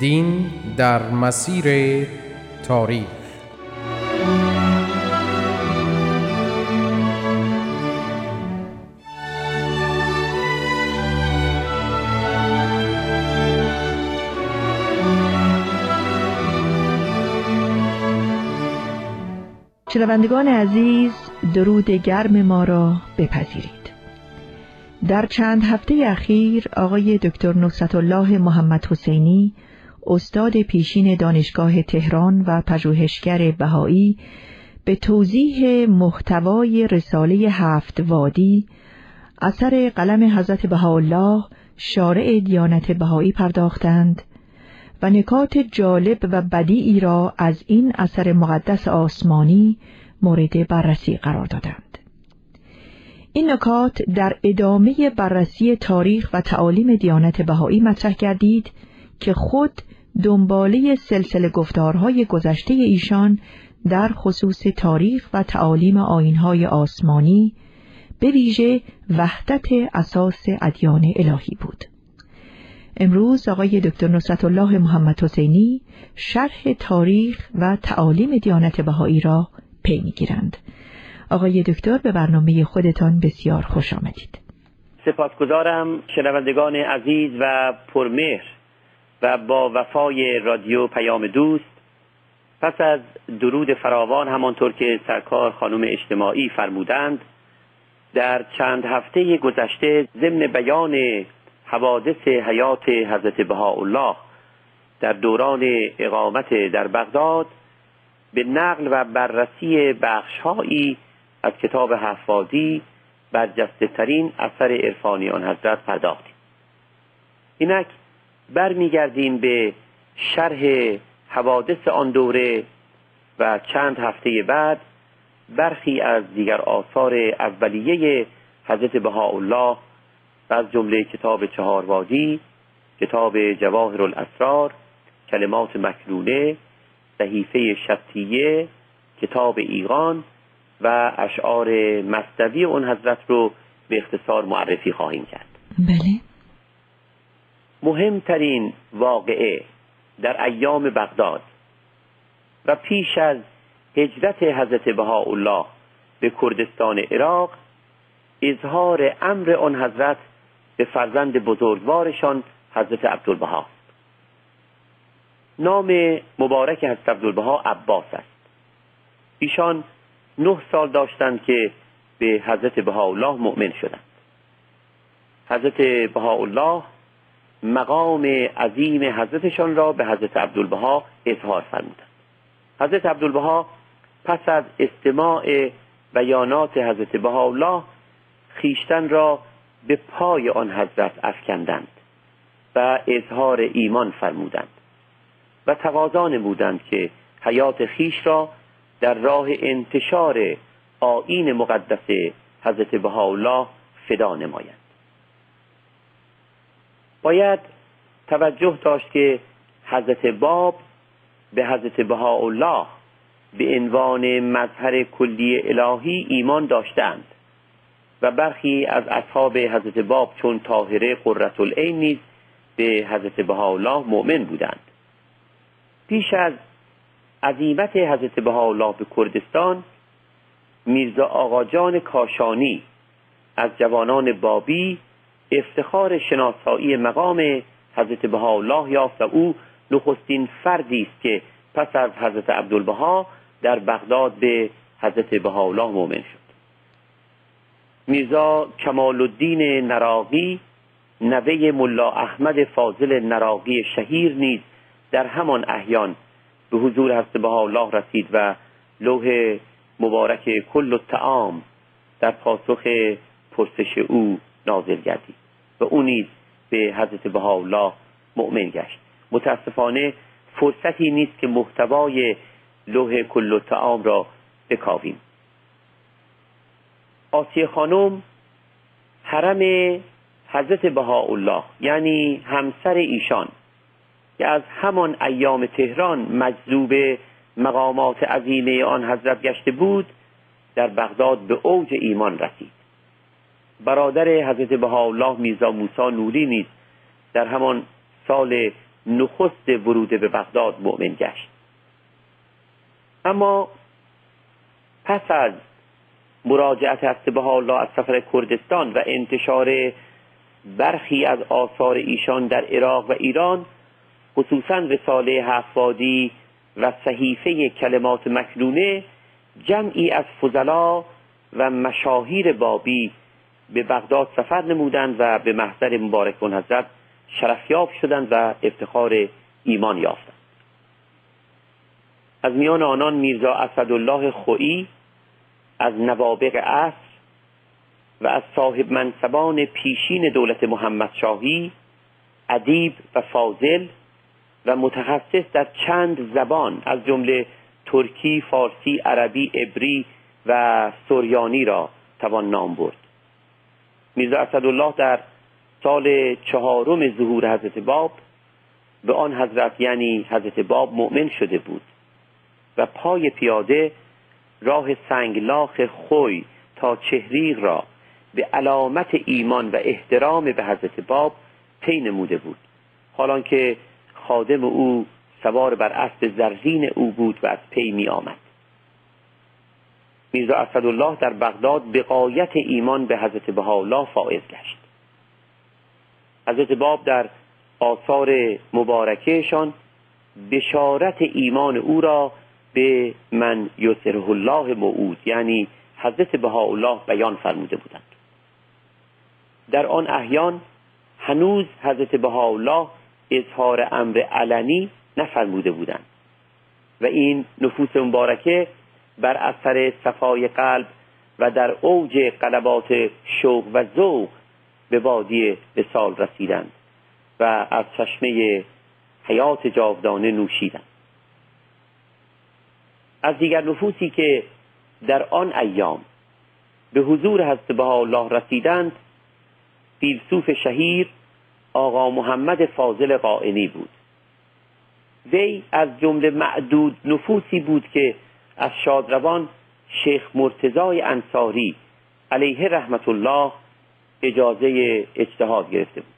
دین در مسیر تاریخ. شنوندگان عزیز درود گرم ما را بپذیرید. در چند هفته اخیر آقای دکتر نصرت الله محمد حسینی استاد پیشین دانشگاه تهران و پژوهشگر بهایی به توضیح محتوای رساله هفت وادی اثر قلم حضرت بهاءالله شارع دیانت بهایی پرداختند و نکات جالب و بدیعی را از این اثر مقدس آسمانی مورد بررسی قرار دادند. این نکات در ادامه بررسی تاریخ و تعالیم دیانت بهایی مطرح گردید که خود دنباله سلسله گفتارهای گذشته ایشان در خصوص تاریخ و تعالیم آینهای آسمانی به ویژه وحدت اساس ادیان الهی بود. امروز آقای دکتر نصرت الله محمد حسینی شرح تاریخ و تعالیم دیانت بهایی را پی می‌گیرند. آقای دکتر به برنامه خودتان بسیار خوش آمدید. سپاسگزارم شنوندگان عزیز و پرمهر و با وفای رادیو پیام دوست پس از درود فراوان همانطور که سرکار خانم اجتماعی فرمودند در چند هفته گذشته ضمن بیان حوادث حیات حضرت بهاءالله در دوران اقامت در بغداد به نقل و بررسی بخشهایی از کتاب حفاظی برجسته ترین اثر عرفانی آن حضرت پرداختیم. اینک برمیگردیم به شرح حوادث آن دوره و چند هفته بعد برخی از دیگر آثار اولیه حضرت بهاءالله و از جمله کتاب چهاروادی کتاب جواهر الاسرار کلمات مکنونه صحیفه شتیه کتاب ایقان و اشعار مصدوی اون حضرت رو به اختصار معرفی خواهیم کرد. بله. مهمترین واقعه در ایام بغداد و پیش از هجرت حضرت بهاءالله به کردستان عراق اظهار امر آن حضرت به فرزند بزرگوارشان حضرت عبدالبها. نام مبارک حضرت عبدالبها عباس است. ایشان نه سال داشتند که به حضرت بهاءالله مؤمن شدند. حضرت بهاءالله مقام عظیم حضرتشان را به حضرت عبدالبها اظهار فرمودند. حضرت عبدالبها پس از استماع بیانات حضرت بهاءالله خیشتن را به پای آن حضرت افکندند و اظهار ایمان فرمودند و تقاضا نمودند که حیات خیش را در راه انتشار آین مقدس حضرت بهاءالله فدا نمایند. باید توجه داشت که حضرت باب به حضرت بهاءالله به عنوان مظهر کلی الهی ایمان داشتند و برخی از اصحاب حضرت باب چون طاهره قررت العین نیز به حضرت بهاءالله مؤمن بودند. پیش از عظیمت حضرت بهاءالله به کردستان میرزا آقاجان کاشانی از جوانان بابی افتخار شناسایی مقام حضرت بهاءالله یافت و او نخستین فردی است که پس از حضرت عبدالبها در بغداد به حضرت بهاءالله مؤمن شد. میرزا کمال الدین نراقی نوه ملا احمد فاضل نراقی شهیر نیز در همان احیان به حضور حضرت بهاءالله رسید و لوح مبارک کل الطعام در پاسخ پرسش او نازل گردید و او نیز به حضرت بهاءالله مؤمن گشت. متاسفانه فرصتی نیست که محتوای لوح کل تعام را بکاویم. آسیه خانم حرم حضرت بهاءالله یعنی همسر ایشان که از همان ایام تهران مجذوب مقامات عظیمه آن حضرت گشته بود در بغداد به اوج ایمان رسید. برادر حضرت بهاءالله میرزا موسی نوری نیز در همان سال نخست ورود به بغداد مؤمن گشت. اما پس از مراجعت حضرت بهاءالله از سفر کردستان و انتشار برخی از آثار ایشان در عراق و ایران خصوصا رساله حفادی و صحیفه کلمات مکنونه جمعی از فضلا و مشاهیر بابی به بغداد سفر نمودند و به محضر مبارک اون حضرت شرفیاب شدند و افتخار ایمان یافتند. از میان آنان میرزا اسدالله خویی از نوابق عصر و از صاحب منصبان پیشین دولت محمد شاهی ادیب و فاضل و متخصص در چند زبان از جمله ترکی، فارسی، عربی، عبری و سوریانی را توان نام برد. میرزا اسدالله در سال چهارم ظهور حضرت باب به آن حضرت یعنی حضرت باب مؤمن شده بود و پای پیاده راه سنگلاخ خوی تا چهریق را به علامت ایمان و احترام به حضرت باب طی نموده بود. حالان که خادم او سوار بر اسب زرین او بود و از پی می آمد میرزا اسدالله در بغداد به قایت ایمان به حضرت بهاءالله فائز گشت. حضرت باب در آثار مبارکهشان بشارت ایمان او را به من یسره الله موعود یعنی حضرت بهاءالله بیان فرموده بودند. در آن احیان هنوز حضرت بهاءالله اظهار امر علنی نفرموده بودند. و این نفوس مبارکه بر اثر صفای قلب و در اوج قلبات شوق و ذوق به وادی سال رسیدند و از چشمه حیات جاودانه نوشیدند. از دیگر نفوسی که در آن ایام به حضور حضرت الله رسیدند فیلسوف شهیر آقا محمد فاضل قائنی بود. وی از جمله معدود نفوسی بود که از شادروان شیخ مرتضای انصاری علیه رحمت الله اجازه اجتهاد گرفته بود.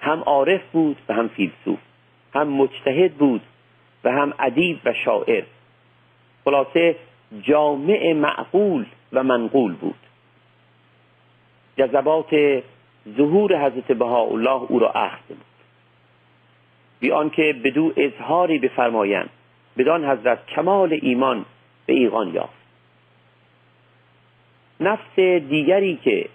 هم عارف بود و هم فیلسوف هم مجتهد بود و هم ادیب و شاعر. خلاصه جامع معقول و منقول بود. جذبات ظهور حضرت بهاءالله او را اخذ بود بی آنکه بدو اظهاری بفرمایند بدان حضرت کمال ایمان به ایقان یافت. نفس دیگری که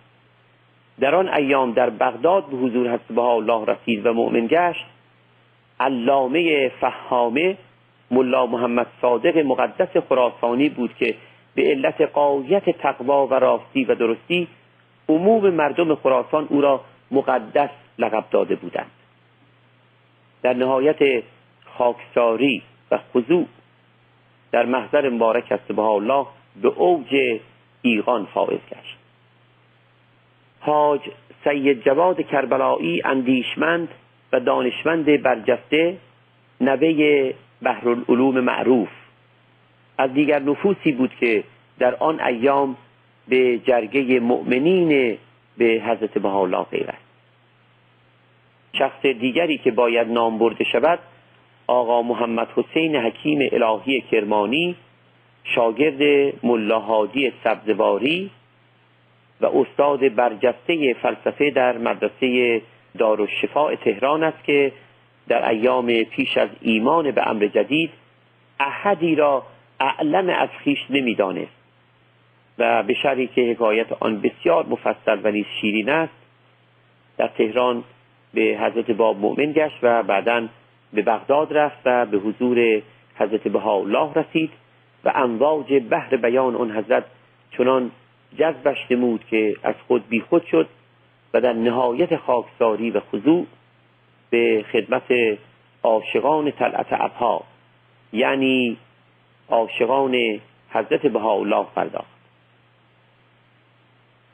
در آن ایام در بغداد به حضور حضرت الله رسید و مؤمن گشت علامه فهامه ملا محمد صادق مقدس خراسانی بود که به علت قایت تقوا و راستی و درستی عموم مردم خراسان او را مقدس لقب داده بودند. در نهایت خاکساری و خضوع در محضر مبارک است الله به اوج ایقان فائز گشت. حاج سید جواد کربلایی اندیشمند و دانشمند برجسته نوه بحرالعلوم معروف. از دیگر نفوسی بود که در آن ایام به جرگه مؤمنین به حضرت بهاءالله پیوست. شخص دیگری که باید نام برده شود آقا محمد حسین حکیم الهی کرمانی شاگرد ملاحادی سبزواری و استاد برجسته فلسفه در مدرسه دارالشفاء تهران است که در ایام پیش از ایمان به امر جدید احدی را اعلم از خیش نمی‌دانست و به شرحی که حکایت آن بسیار مفصل و نیز شیرین است در تهران به حضرت باب مؤمن گشت و بعدا به بغداد رفت و به حضور حضرت بهاءالله رسید و امواج بحر بیان آن حضرت چنان جذبش نمود که از خود بیخود شد و در نهایت خاکساری و خضوع به خدمت عاشقان طلعت ابها یعنی عاشقان حضرت بهاءالله پرداخت.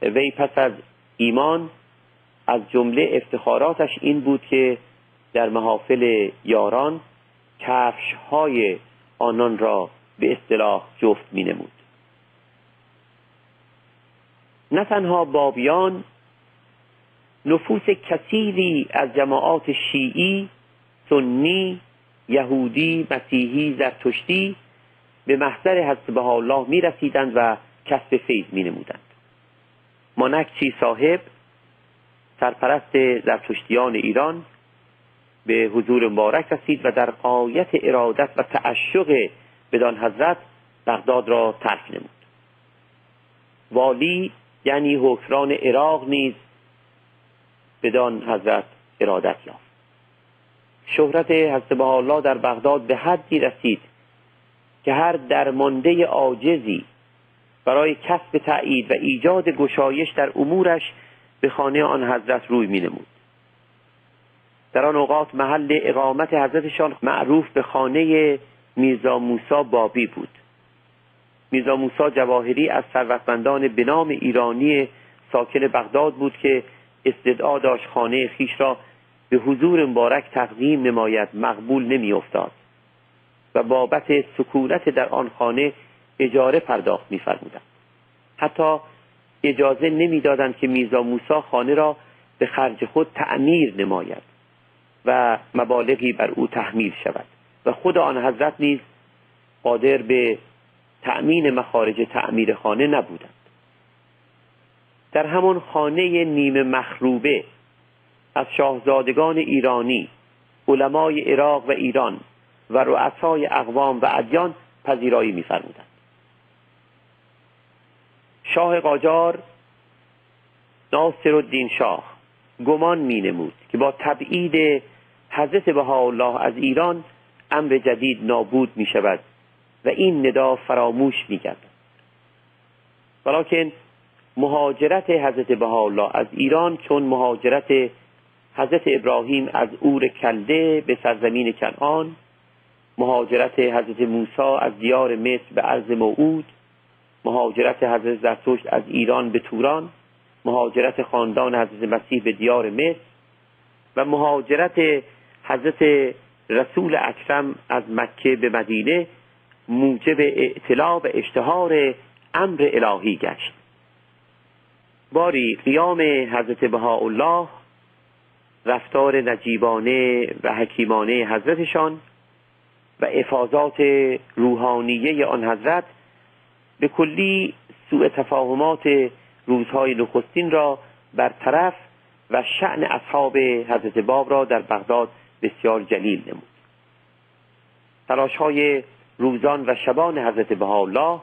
وی پس از ایمان از جمله افتخاراتش این بود که در محافل یاران کفش های آنان را به اصطلاح جفت می نمود. نه تنها بابیان نفوس کثیری از جماعات شیعی سنی یهودی مسیحی زرتشتی به محضر حضرت الله می رسیدند و کسب فیض می نمودند مانکچی صاحب سرپرست زرتشتیان ایران به حضور مبارک رسید و در قایت ارادت و تعشق بدان حضرت بغداد را ترک نمود والی یعنی حکران عراق نیز بدان حضرت ارادت یافت شهرت حضرت الله در بغداد به حدی رسید که هر درمانده عاجزی برای کسب تأیید و ایجاد گشایش در امورش به خانه آن حضرت روی می نمود. در آن اوقات محل اقامت حضرتشان معروف به خانه میرزا موسا بابی بود. میرزا موسا جواهری از ثروتمندان به نام ایرانی ساکن بغداد بود که استدعا داشت خانه خیش را به حضور مبارک تقدیم نماید مقبول نمیافتاد و بابت سکونت در آن خانه اجاره پرداخت میفرمودند. حتی اجازه نمی‌دادند که میرزا موسا خانه را به خرج خود تعمیر نماید. و مبالغی بر او تحمیل شود. و خود آن حضرت نیز قادر به تأمین مخارج تعمیر خانه نبودند. در همان خانه نیمه مخروبه از شاهزادگان ایرانی علمای عراق و ایران و رؤسای اقوام و ادیان پذیرایی میفرمودند. شاه قاجار ناصر الدین شاه گمان می نمود که با تبعید حضرت بهاءالله از ایران امر جدید نابود می شود و این ندا فراموش می گردد ولیکن مهاجرت حضرت بهاءالله از ایران چون مهاجرت حضرت ابراهیم از اور کلده به سرزمین کنعان مهاجرت حضرت موسی از دیار مصر به عرض موعود مهاجرت حضرت زرتشت از ایران به توران مهاجرت خاندان حضرت مسیح به دیار مصر و مهاجرت حضرت رسول اکرم از مکه به مدینه موجب اعتلاع و اشتهار امر الهی گشت. باری قیام حضرت بهاءالله رفتار نجیبانه و حکیمانه حضرتشان و افاظات روحانیه آن حضرت به کلی سوء تفاهمات روزهای نخستین را برطرف و شعن اصحاب حضرت باب را در بغداد بسیار جلیل نمود. تلاش های روزان و شبان حضرت بهاءالله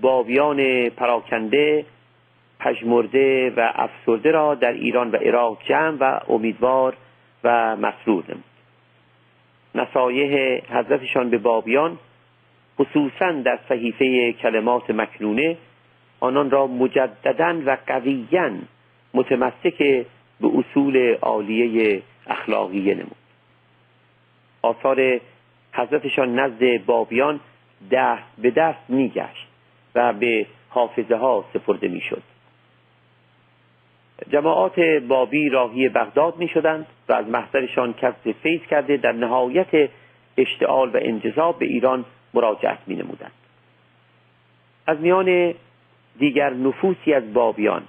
بابیان پراکنده پژمرده و افسرده را در ایران و عراق جمع و امیدوار و مسرور نمود. نصایح حضرتشان به بابیان خصوصا در صحیفه کلمات مکنونه آنان را مجددا و قویا متمسک به اصول عالیه اخلاقیه نمود آثار حضرتشان نزد بابیان دست به دست میگشت و به حافظه ها سپرده می‌شد جماعات بابی راهی بغداد می شدند و از محضرشان کسب فیض کرده در نهایت اشتعال و انجذاب به ایران مراجعت می نمودند. از میان دیگر نفوسی از بابیان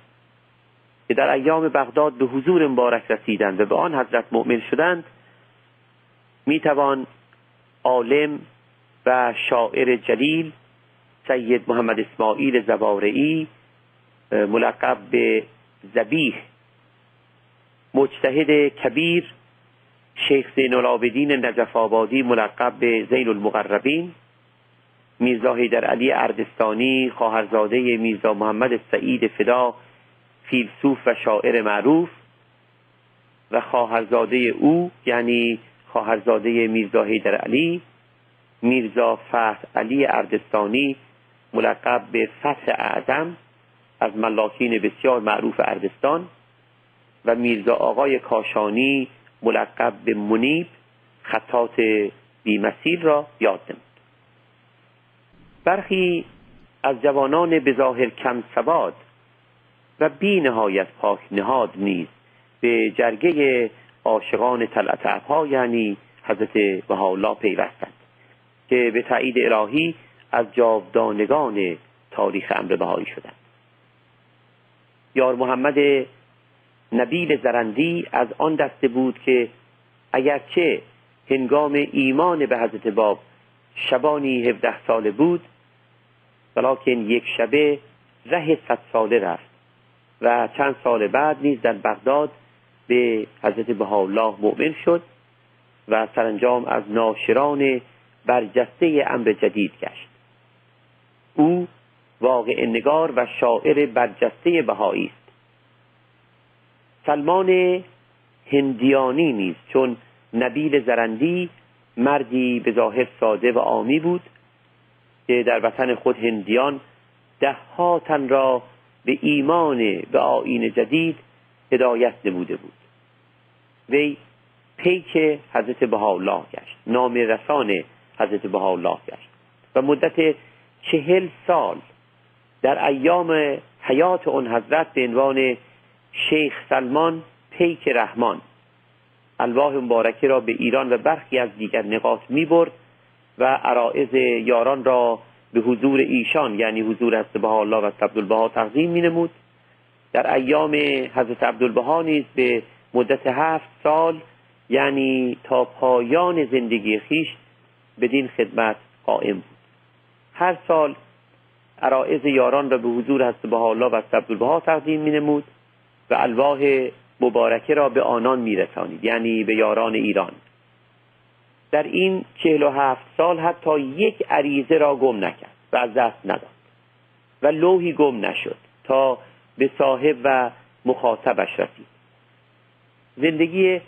که در ایام بغداد به حضور مبارک رسیدند و به آن حضرت مؤمن شدند می توان عالم و شاعر جلیل سید محمد اسماعیل زوارعی ملقب به زبیح مجتهد کبیر شیخ زین العابدین نجف آبادی ملقب به زین المقربین میرزا در علی اردستانی خواهرزاده میرزا محمد سعید فدا فیلسوف و شاعر معروف و خواهرزاده او یعنی خواهرزاده میرزا در علی میرزا فتح علی اردستانی ملقب به فتح اعظم از ملاکین بسیار معروف اردستان و میرزا آقای کاشانی ملقب به منیب خطات بیمسیل را یاد نمود. برخی از جوانان بظاهر کم سواد و بی نهایت پاک نهاد نیز به جرگه عاشقان طلعت ابها یعنی حضرت بهاءالله پیوستند که به تایید الهی از جاودانگان تاریخ امر بهایی شدند. یار محمد نبیل زرندی از آن دسته بود که اگرچه هنگام ایمان به حضرت باب شبانی هفده ساله بود ولیکن یک شبه ره صد ساله رفت. و چند سال بعد نیز در بغداد به حضرت بهاءالله مؤمن شد و سرانجام از ناشران برجسته امر جدید گشت. او واقع نگار و شاعر برجسته بهایی است. سلمان هندیانی نیز چون نبیل زرندی مردی به ظاهر ساده و عامی بود که در وطن خود هندیان ده تن را به ایمان به آین جدید هدایت نموده بود. وی پیک حضرت بهاءالله گشت نام رسان حضرت بهاءالله گشت. و مدت چهل سال در ایام حیات اون حضرت به عنوان شیخ سلمان پیک رحمان الواح مبارکه را به ایران و برخی از دیگر نقاط می برد و عرائز یاران را به حضور ایشان یعنی حضور حضرت الله و عبدالبها تقدیم می نمود در ایام حضرت عبدالبها نیز به مدت هفت سال یعنی تا پایان زندگی خیش بدین خدمت قائم بود. هر سال عرائز یاران را به حضور حضرت الله و عبدالبها تقدیم می نمود و الواح مبارکه را به آنان می رسانید یعنی به یاران ایران. در این چهل و هفت سال حتی یک عریضه را گم نکرد و از دست نداد و لوحی گم نشد تا به صاحب و مخاطبش رسید. زندگی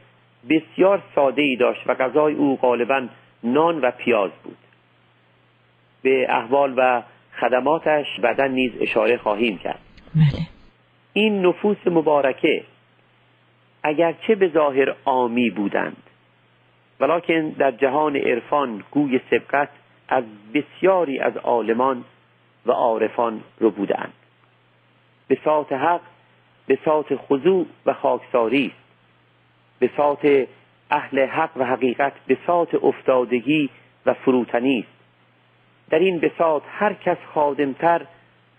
بسیار ساده ای داشت و غذای او غالبا نان و پیاز بود. به احوال و خدماتش بعدا نیز اشاره خواهیم کرد. بله. این نفوس مبارکه اگرچه به ظاهر آمی بودند ولیکن در جهان عرفان گوی سبقت از بسیاری از عالمان و عارفان رو بودند. به ساعت حق به ساعت خضوع و خاکساری است. به ساعت اهل حق و حقیقت به ساعت افتادگی و فروتنی است. در این بساط هر کس خادمتر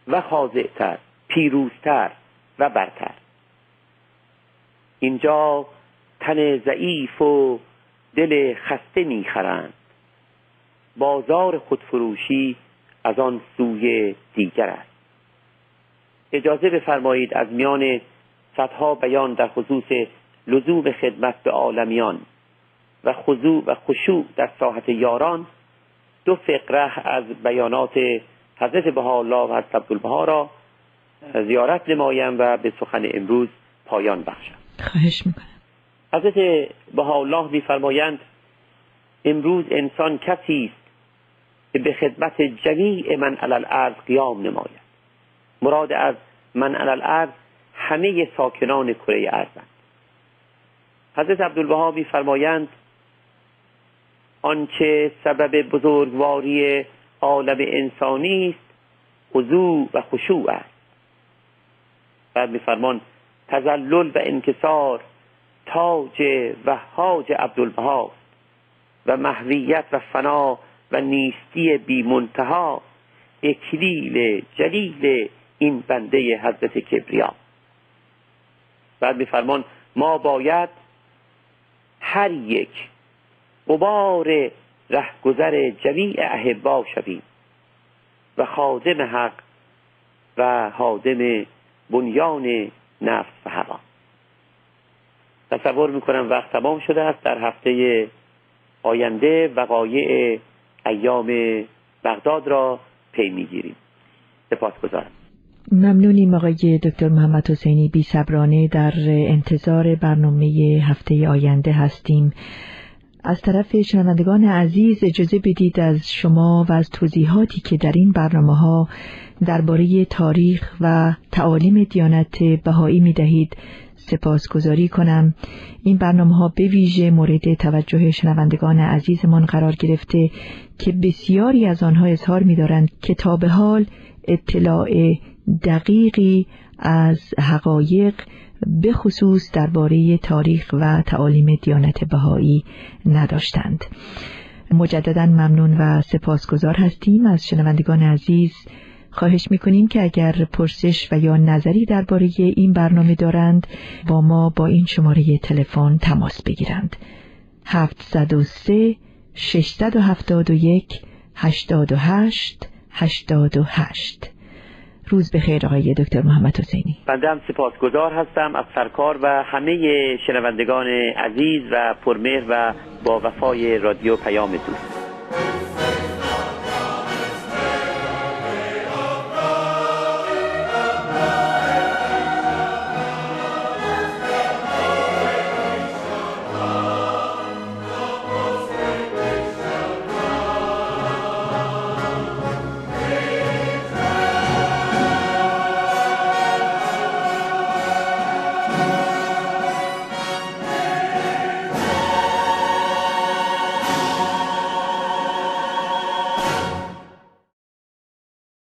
و خاضعتر پیروزتر و برتر. اینجا تن ضعیف و دل خسته می‌خرند. بازار خودفروشی از آن سوی دیگر است. اجازه بفرمایید از میان صدها بیان در خصوص لزوم خدمت به عالمیان و خضوع و خشوع در ساحت یاران دو فقره از بیانات حضرت بهاءالله و حضرت عبدالبها را زیارت نمایم و به سخن امروز پایان بخشم. خواهش می‌کنم. حضرت بهاءالله میفرمایند امروز انسان کسی است که به خدمت جمیع من علل الارض قیام نماید. مراد از من علل الارض همه ساکنان کره ارضند. حضرت عبدالبها میفرمایند آنچه سبب بزرگواری عالم انسانی است خضوع و خشوع است. بعد میفرمان تزلل و انکسار تاج و حاج عبدالبها و محویت و فنا و نیستی بی منتها اکلیل جلیل این بنده حضرت کبریا. بعد میفرمان ما باید هر یک قبار رهگذر جمیع احبا شویم و خادم حق و حادم بنیان نفس و هوا. تصور می‌کنم وقت تمام شده است در هفته آینده وقایع ایام بغداد را پی می‌گیریم. سپاس گذارم. ممنونیم آقای دکتر محمد حسینی. بی صبرانه در انتظار برنامه هفته آینده هستیم. از طرف شنوندگان عزیز اجازه بدید از شما و از توضیحاتی که در این برنامه ها درباره تاریخ و تعالیم دیانت بهایی می دهید سپاسگزاری کنم. این برنامه ها به ویژه مورد توجه شنوندگان عزیزمان قرار گرفته که بسیاری از آنها اظهار می دارند که تا به حال اطلاع دقیقی از حقایق به خصوص درباره تاریخ و تعالیم دیانت بهایی نداشتند. مجددا ممنون و سپاسگزار هستیم از شنوندگان عزیز. خواهش می‌کنیم که اگر پرسش و یا نظری درباره این برنامه دارند با ما با این شماره تلفن تماس بگیرند. 703 671 88 88 روز بخیر آقای دکتر محمد حسینی. بنده هم سپاسگزار هستم از سرکار و همه شنوندگان عزیز و پرمهر و با وفای رادیو پیام دوست.